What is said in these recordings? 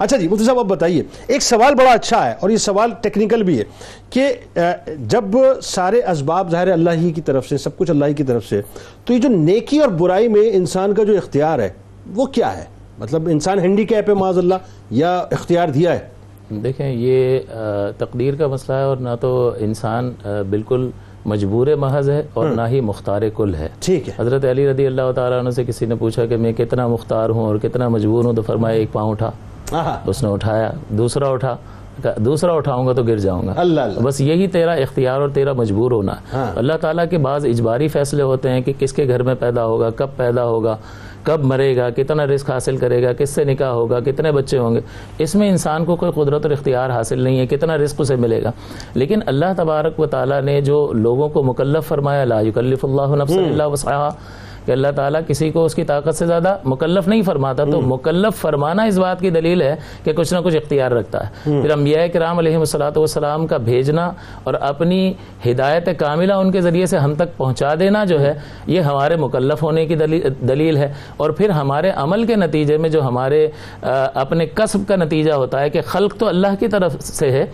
اچھا جی مفتی صاحب اب بتائیے۔ ایک سوال بڑا اچھا ہے اور یہ سوال ٹیکنیکل بھی ہے کہ جب سارے اسباب ظاہر اللہ ہی کی طرف سے سب کچھ اللہ ہی کی طرف سے تو یہ جو نیکی اور برائی میں انسان کا جو اختیار ہے وہ کیا ہے؟ مطلب انسان ہینڈی کیپ ہے معاذ اللہ یا اختیار دیا ہے؟ دیکھیں یہ تقدیر کا مسئلہ ہے اور نہ تو انسان بالکل مجبور محض ہے اور نہ ہی مختار کل ہے۔ ٹھیک ہے۔ حضرت علی رضی اللہ تعالیٰ عنہ سے کسی نے پوچھا کہ میں کتنا مختار ہوں اور کتنا مجبور ہوں تو فرمایا ایک پاؤں اٹھا۔ اس نے اٹھایا دوسرا اٹھا دوسرا اٹھاؤں گا تو گر جاؤں گا۔ اللہ اللہ۔ بس یہی تیرا اختیار اور تیرا مجبور ہونا۔ ہاں۔ اللہ تعالیٰ کے بعض اجباری فیصلے ہوتے ہیں کہ کس کے گھر میں پیدا ہوگا کب پیدا ہوگا کب مرے گا کتنا رزق حاصل کرے گا کس سے نکاح ہوگا کتنے بچے ہوں گے۔ اس میں انسان کو کوئی قدرت اور اختیار حاصل نہیں ہے کتنا رزق اسے ملے گا۔ لیکن اللہ تبارک و تعالیٰ نے جو لوگوں کو مکلف فرمایا لا یکلف اللہ نفس اللہ وسعہ کہ اللہ تعالیٰ کسی کو اس کی طاقت سے زیادہ مکلف نہیں فرماتا تو مکلف فرمانا اس بات کی دلیل ہے کہ کچھ نہ کچھ اختیار رکھتا ہے۔ پھر انبیاء کرام علیہ السلاۃ والسلام کا بھیجنا اور اپنی ہدایت کاملہ ان کے ذریعے سے ہم تک پہنچا دینا جو ہے یہ ہمارے مکلف ہونے کی دلیل ہے۔ اور پھر ہمارے عمل کے نتیجے میں جو ہمارے اپنے قصب کا نتیجہ ہوتا ہے کہ خلق تو اللہ کی طرف سے ہے۔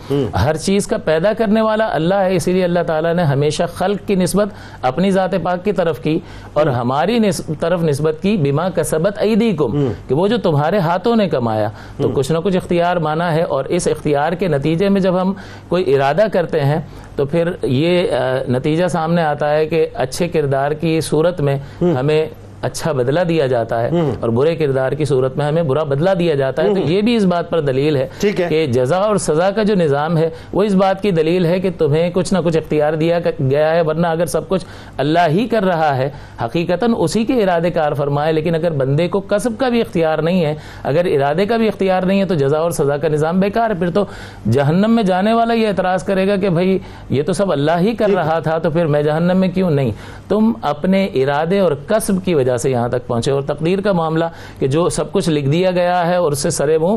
ہر چیز کا پیدا کرنے والا اللہ ہے اسی لیے اللہ تعالیٰ نے ہمیشہ خلق کی نسبت اپنی ذات پاک کی طرف کی۔ اور ہمارے تمہاری طرف نسبت کی بیما کسبت ایدیکم کہ وہ جو تمہارے ہاتھوں نے کمایا۔ تو کچھ نہ کچھ اختیار مانا ہے اور اس اختیار کے نتیجے میں جب ہم کوئی ارادہ کرتے ہیں تو پھر یہ نتیجہ سامنے آتا ہے کہ اچھے کردار کی صورت میں ہمیں اچھا بدلہ دیا جاتا ہے اور برے کردار کی صورت میں ہمیں برا بدلہ دیا جاتا ہے تو یہ بھی اس بات پر دلیل ہے کہ جزا اور سزا کا جو نظام ہے وہ اس بات کی دلیل ہے کہ تمہیں کچھ نہ کچھ اختیار دیا گیا ہے ورنہ اگر سب کچھ اللہ ہی کر رہا ہے حقیقتاً اسی کے ارادے کار فرمائے لیکن اگر بندے کو کسب کا بھی اختیار نہیں ہے اگر ارادے کا بھی اختیار نہیں ہے تو جزا اور سزا کا نظام بیکار ہے۔ پھر تو جہنم میں جانے والا یہ اعتراض کرے گا کہ بھائی یہ تو سب اللہ ہی کر رہا تھا تو پھر میں جہنم میں کیوں نہیں؟ تم اپنے ارادے اور کسب کی وجہ وجہ سے یہاں تک پہنچے اور تقدیر کا معاملہ کہ جو سب کچھ لکھ دیا گیا ہے اور اس سے سرے منہ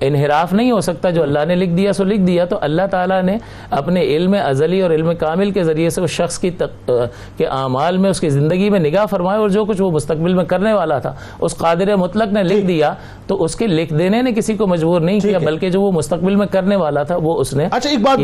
انحراف نہیں ہو سکتا جو اللہ نے لکھ دیا سو لکھ دیا تو اللہ تعالیٰ نے اپنے علم ازلی اور علم کامل کے ذریعے سے اس شخص کی کے اعمال میں اس کی زندگی میں نگاہ فرمائے اور جو کچھ وہ مستقبل میں کرنے والا تھا اس قادر مطلق نے لکھ دیا تو اس کے لکھ دینے نے کسی کو مجبور نہیں کیا بلکہ جو وہ مستقبل میں کرنے والا تھا وہ اس نے اچھا ایک بات